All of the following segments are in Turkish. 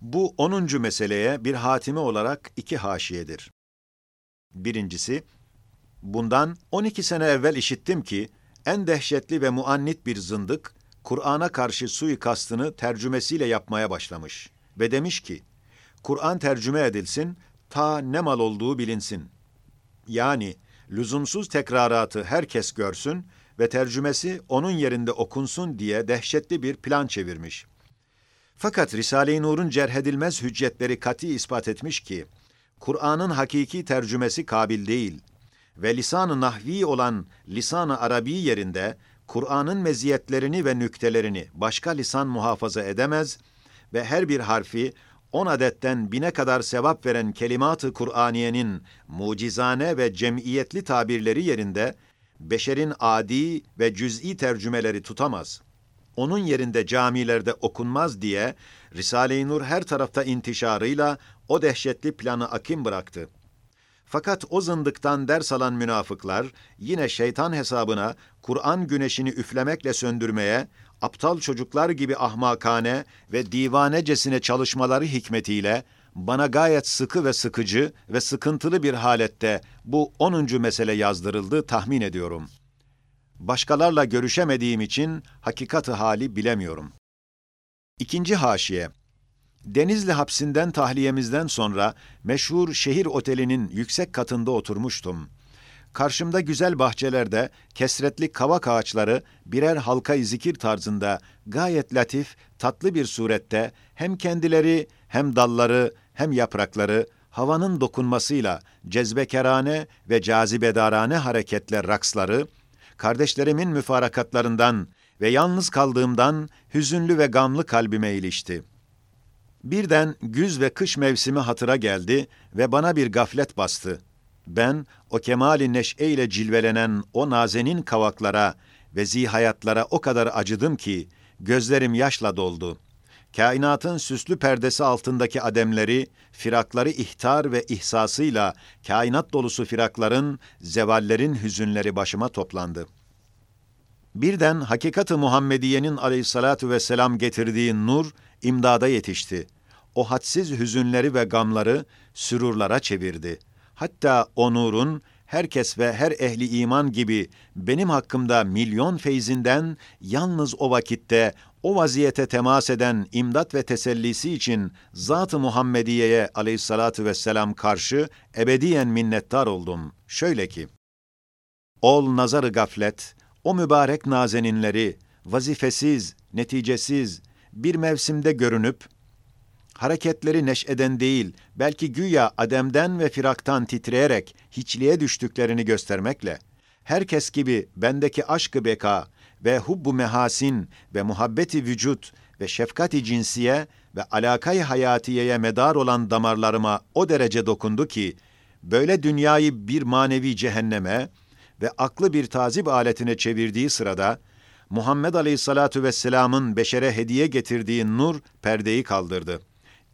Bu 10. meseleye bir hatimi olarak iki haşiyedir. Birincisi, bundan 12 sene evvel işittim ki, en dehşetli ve muannit bir zındık, Kur'an'a karşı suikastını tercümesiyle yapmaya başlamış ve demiş ki, Kur'an tercüme edilsin, ta ne mal olduğu bilinsin. Yani, lüzumsuz tekraratı herkes görsün ve tercümesi onun yerinde okunsun diye dehşetli bir plan çevirmiş. Fakat Risale-i Nur'un cerhedilmez hüccetleri kati ispat etmiş ki, Kur'an'ın hakiki tercümesi kabil değil ve lisan-ı nahvi olan lisan-ı arabi yerinde Kur'an'ın meziyetlerini ve nüktelerini başka lisan muhafaza edemez ve her bir harfi on adetten bine kadar sevap veren kelimat-ı Kur'aniyenin mucizane ve cemiyetli tabirleri yerinde beşerin adi ve cüz'i tercümeleri tutamaz. Onun yerinde camilerde okunmaz diye Risale-i Nur her tarafta intişarıyla o dehşetli planı akim bıraktı. Fakat o zındıktan ders alan münafıklar yine şeytan hesabına Kur'an güneşini üflemekle söndürmeye, aptal çocuklar gibi ahmakane ve divanecesine çalışmaları hikmetiyle bana gayet sıkı ve sıkıcı ve sıkıntılı bir halette bu 10. mesele yazdırıldı tahmin ediyorum. Başkalarla görüşemediğim için hakikati hali bilemiyorum. İkinci haşiye Denizli hapsinden tahliyemizden sonra meşhur şehir otelinin yüksek katında oturmuştum. Karşımda güzel bahçelerde kesretli kavak ağaçları birer halka zikir tarzında gayet latif, tatlı bir surette hem kendileri hem dalları hem yaprakları havanın dokunmasıyla cezbekerane ve cazibedarane hareketle raksları, kardeşlerimin müfarakatlarından ve yalnız kaldığımdan hüzünlü ve gamlı kalbime ilişti.'' Birden güz ve kış mevsimi hatıra geldi ve bana bir gaflet bastı. Ben o kemali neşe ile cilvelenen o nazenin kavaklara ve zihayatlara o kadar acıdım ki gözlerim yaşla doldu. Kainatın süslü perdesi altındaki ademleri, firakları ihtar ve ihsasıyla kainat dolusu firakların, zevallerin hüzünleri başıma toplandı. Birden hakikat-ı Muhammediye'nin aleyhissalatu vesselam getirdiği nur imdada yetişti o hadsiz hüzünleri ve gamları sürurlara çevirdi. Hatta o nurun herkes ve her ehli iman gibi benim hakkımda milyon feyzinden yalnız o vakitte o vaziyete temas eden imdat ve tesellisi için Zat-ı Muhammediye'ye aleyhissalatu vesselam karşı ebediyen minnettar oldum. Şöyle ki, Ol nazarı gaflet, o mübarek nazeninleri, vazifesiz, neticesiz, bir mevsimde görünüp, hareketleri neşeden değil, belki güya ademden ve firaktan titreyerek hiçliğe düştüklerini göstermekle, herkes gibi bendeki aşkı beka ve hubbu mehasin ve muhabbeti vücut ve şefkati cinsiye ve alakayı hayatiyeye medar olan damarlarıma o derece dokundu ki, böyle dünyayı bir manevi cehenneme ve aklı bir tazip aletine çevirdiği sırada, Muhammed Aleyhissalatu vesselam'ın beşere hediye getirdiği nur perdeyi kaldırdı.''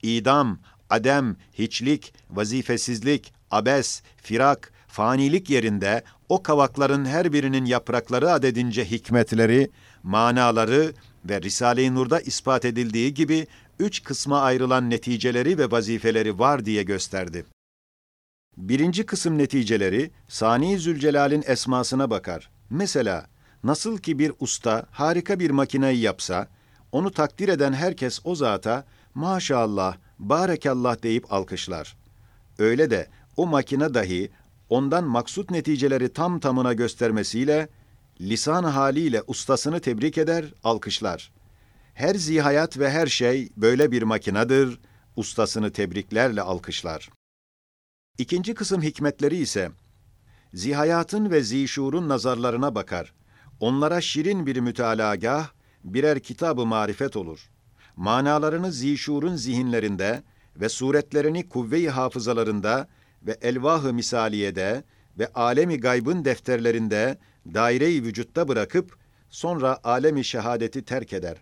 İdam, adem, hiçlik, vazifesizlik, abes, firak, fanilik yerinde o kavakların her birinin yaprakları adedince hikmetleri, manaları ve Risale-i Nur'da ispat edildiği gibi üç kısma ayrılan neticeleri ve vazifeleri var diye gösterdi. Birinci kısım neticeleri, Sani Zülcelal'in esmasına bakar. Mesela, nasıl ki bir usta harika bir makineyi yapsa, onu takdir eden herkes o zata, maşallah, barekallah deyip alkışlar. Öyle de o makine dahi ondan maksut neticeleri tam tamına göstermesiyle lisan haliyle ustasını tebrik eder, alkışlar. Her zihayat ve her şey böyle bir makinedir, ustasını tebriklerle alkışlar. İkinci kısım hikmetleri ise zihayatın ve zişurun nazarlarına bakar. Onlara şirin bir mütalagah, birer kitabı marifet olur manalarını zişurun zihinlerinde ve suretlerini kuvve-i hafızalarında ve elvah-ı misaliyede ve alemi gaybın defterlerinde daire-i vücutta bırakıp sonra alemi şehadeti terk eder.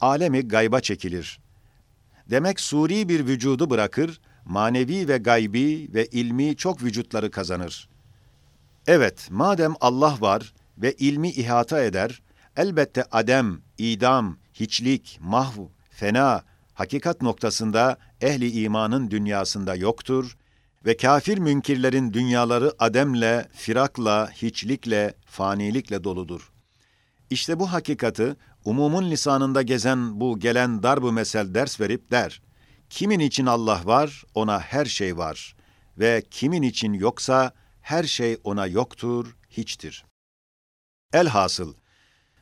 Alemi gayba çekilir. Demek suri bir vücudu bırakır, manevi ve gaybi ve ilmi çok vücutları kazanır. Evet, madem Allah var ve ilmi ihata eder, elbette adem, idam, hiçlik, mahv, fena, hakikat noktasında ehli imanın dünyasında yoktur ve kafir münkirlerin dünyaları ademle, firakla, hiçlikle, fanilikle doludur. İşte bu hakikati umumun lisanında gezen bu gelen darbu mesel ders verip der. Kimin için Allah var, ona her şey var ve kimin için yoksa her şey ona yoktur, hiçtir. Elhasıl,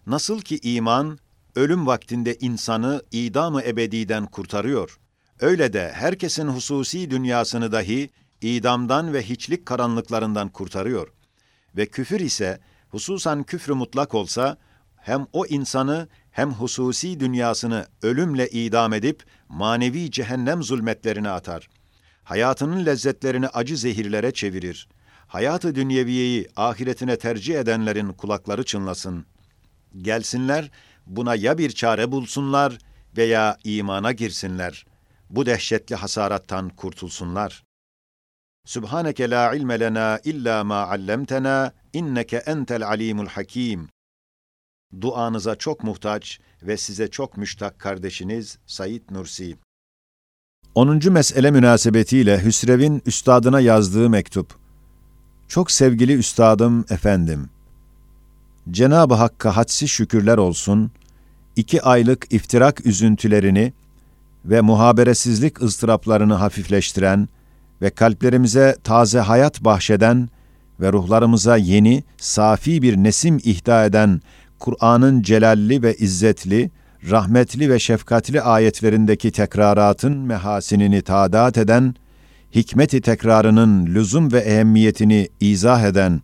nasıl ki iman, ölüm vaktinde insanı idamı ebediden kurtarıyor, öyle de herkesin hususi dünyasını dahi idamdan ve hiçlik karanlıklarından kurtarıyor. Ve küfür ise, hususan küfrü mutlak olsa, hem o insanı hem hususi dünyasını ölümle idam edip manevi cehennem zulmetlerine atar. Hayatının lezzetlerini acı zehirlere çevirir. Hayatı dünyeviyeyi ahiretine tercih edenlerin kulakları çınlasın. Gelsinler, buna ya bir çare bulsunlar veya imana girsinler. Bu dehşetli hasarattan kurtulsunlar. Subhaneke la ilme lena illa ma allamtena inneke entel alimul hakim. Duanıza çok muhtaç ve size çok müştak kardeşiniz Said Nursi. 10. mesele münasebetiyle Hüsrev'in üstadına yazdığı mektup. Çok sevgili üstadım efendim. Cenab-ı Hakk'a hadsiz şükürler olsun. İki aylık iftirak üzüntülerini ve muhaberesizlik ıstıraplarını hafifleştiren ve kalplerimize taze hayat bahşeden ve ruhlarımıza yeni, safi bir nesim ihda eden Kur'an'ın celalli ve izzetli, rahmetli ve şefkatli ayetlerindeki tekraratın mehasinini tadat eden, hikmeti tekrarının lüzum ve ehemmiyetini izah eden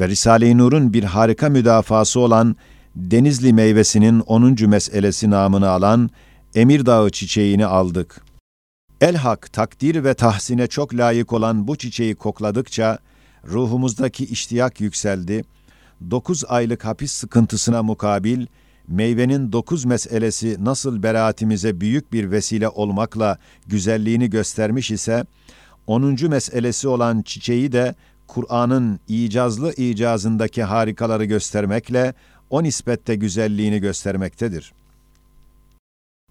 ve Risale-i Nur'un bir harika müdafası olan Denizli meyvesinin 10. meselesi namını alan Emir Dağı çiçeğini aldık. Elhak takdir ve tahsine çok layık olan bu çiçeği kokladıkça ruhumuzdaki iştiyak yükseldi. Dokuz aylık hapis sıkıntısına mukabil, meyvenin dokuz meselesi nasıl beraatimize büyük bir vesile olmakla güzelliğini göstermiş ise, onuncu meselesi olan çiçeği de Kur'an'ın icazlı icazındaki harikaları göstermekle o nispette güzelliğini göstermektedir.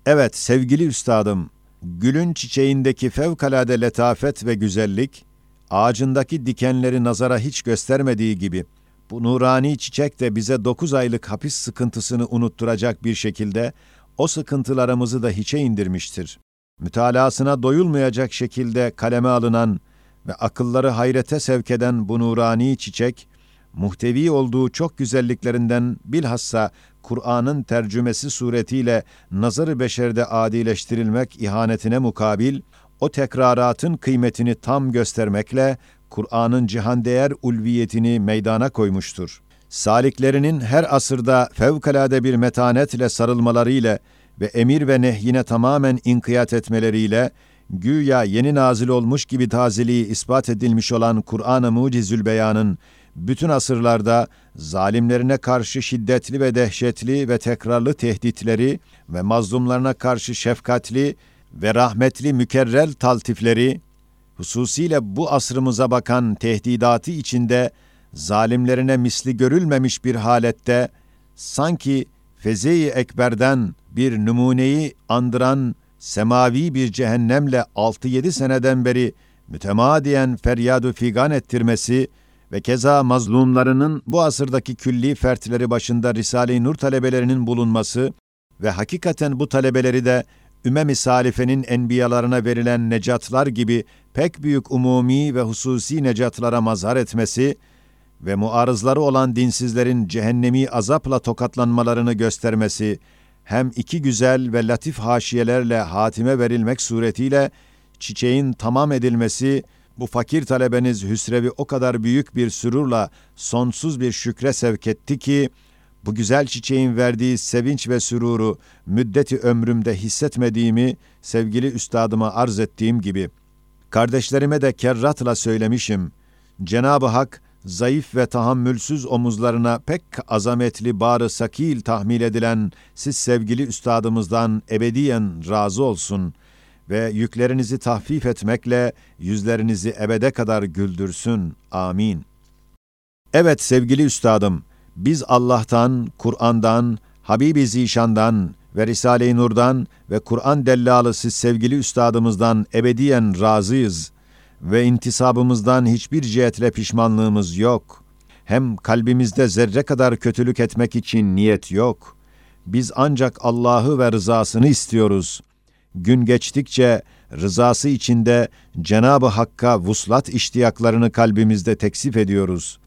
Evet sevgili üstadım, gülün çiçeğindeki fevkalade letafet ve güzellik, ağacındaki dikenleri nazara hiç göstermediği gibi, bu nurani çiçek de bize dokuz aylık hapis sıkıntısını unutturacak bir şekilde o sıkıntılarımızı da hiçe indirmiştir. Mütalasına doyulmayacak şekilde kaleme alınan ve akılları hayrete sevk eden bu nurani çiçek, muhtevi olduğu çok güzelliklerinden bilhassa Kur'an'ın tercümesi suretiyle nazarı beşerde adileştirilmek ihanetine mukabil, o tekraratın kıymetini tam göstermekle Kur'an'ın cihan değer ulviyetini meydana koymuştur. Saliklerinin her asırda fevkalade bir metanetle sarılmalarıyla ve emir ve nehyine tamamen inkiyat etmeleriyle, güya yeni nazil olmuş gibi tazeliği ispat edilmiş olan Kur'an-ı Mucizül Beyan'ın bütün asırlarda zalimlerine karşı şiddetli ve dehşetli ve tekrarlı tehditleri ve mazlumlarına karşı şefkatli ve rahmetli mükerrel taltifleri, hususiyle bu asrımıza bakan tehdidatı içinde zalimlerine misli görülmemiş bir halette, sanki feze-i ekberden bir numuneyi andıran semavi bir cehennemle 6-7 seneden beri mütemadiyen feryadu figan ettirmesi ve keza mazlumlarının bu asırdaki külli fertleri başında Risale-i Nur talebelerinin bulunması ve hakikaten bu talebeleri de Ümem-i Salife'nin enbiyalarına verilen necatlar gibi pek büyük umumi ve hususi necatlara mazhar etmesi ve muarızları olan dinsizlerin cehennemi azapla tokatlanmalarını göstermesi, hem iki güzel ve latif haşiyelerle hatime verilmek suretiyle çiçeğin tamam edilmesi, bu fakir talebeniz Hüsrev'i o kadar büyük bir sürurla sonsuz bir şükre sevk etti ki, bu güzel çiçeğin verdiği sevinç ve süruru müddeti ömrümde hissetmediğimi sevgili üstadıma arz ettiğim gibi, kardeşlerime de kerratla söylemişim. Cenab-ı Hak, zayıf ve tahammülsüz omuzlarına pek azametli barı sakil tahmil edilen siz sevgili üstadımızdan ebediyen razı olsun ve yüklerinizi tahfif etmekle yüzlerinizi ebede kadar güldürsün. Amin. Evet sevgili üstadım, biz Allah'tan, Kur'an'dan, Habibi Zişan'dan ve Risale-i Nur'dan ve Kur'an dellalısı sevgili üstadımızdan ebediyen razıyız ve intisabımızdan hiçbir cihetle pişmanlığımız yok. Hem kalbimizde zerre kadar kötülük etmek için niyet yok. Biz ancak Allah'ı ve rızasını istiyoruz. Gün geçtikçe rızası içinde Cenab-ı Hakk'a vuslat iştiyaklarını kalbimizde teksif ediyoruz.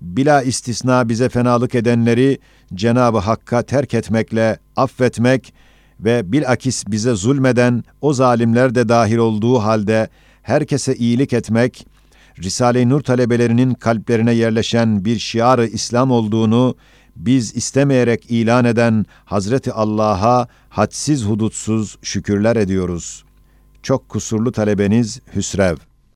Bila istisna bize fenalık edenleri Cenab-ı Hakk'a terk etmekle affetmek ve bilakis bize zulmeden o zalimler de dahil olduğu halde herkese iyilik etmek, Risale-i Nur talebelerinin kalplerine yerleşen bir şiarı İslam olduğunu biz istemeyerek ilan eden Hazreti Allah'a hadsiz hudutsuz şükürler ediyoruz. Çok kusurlu talebeniz Hüsrev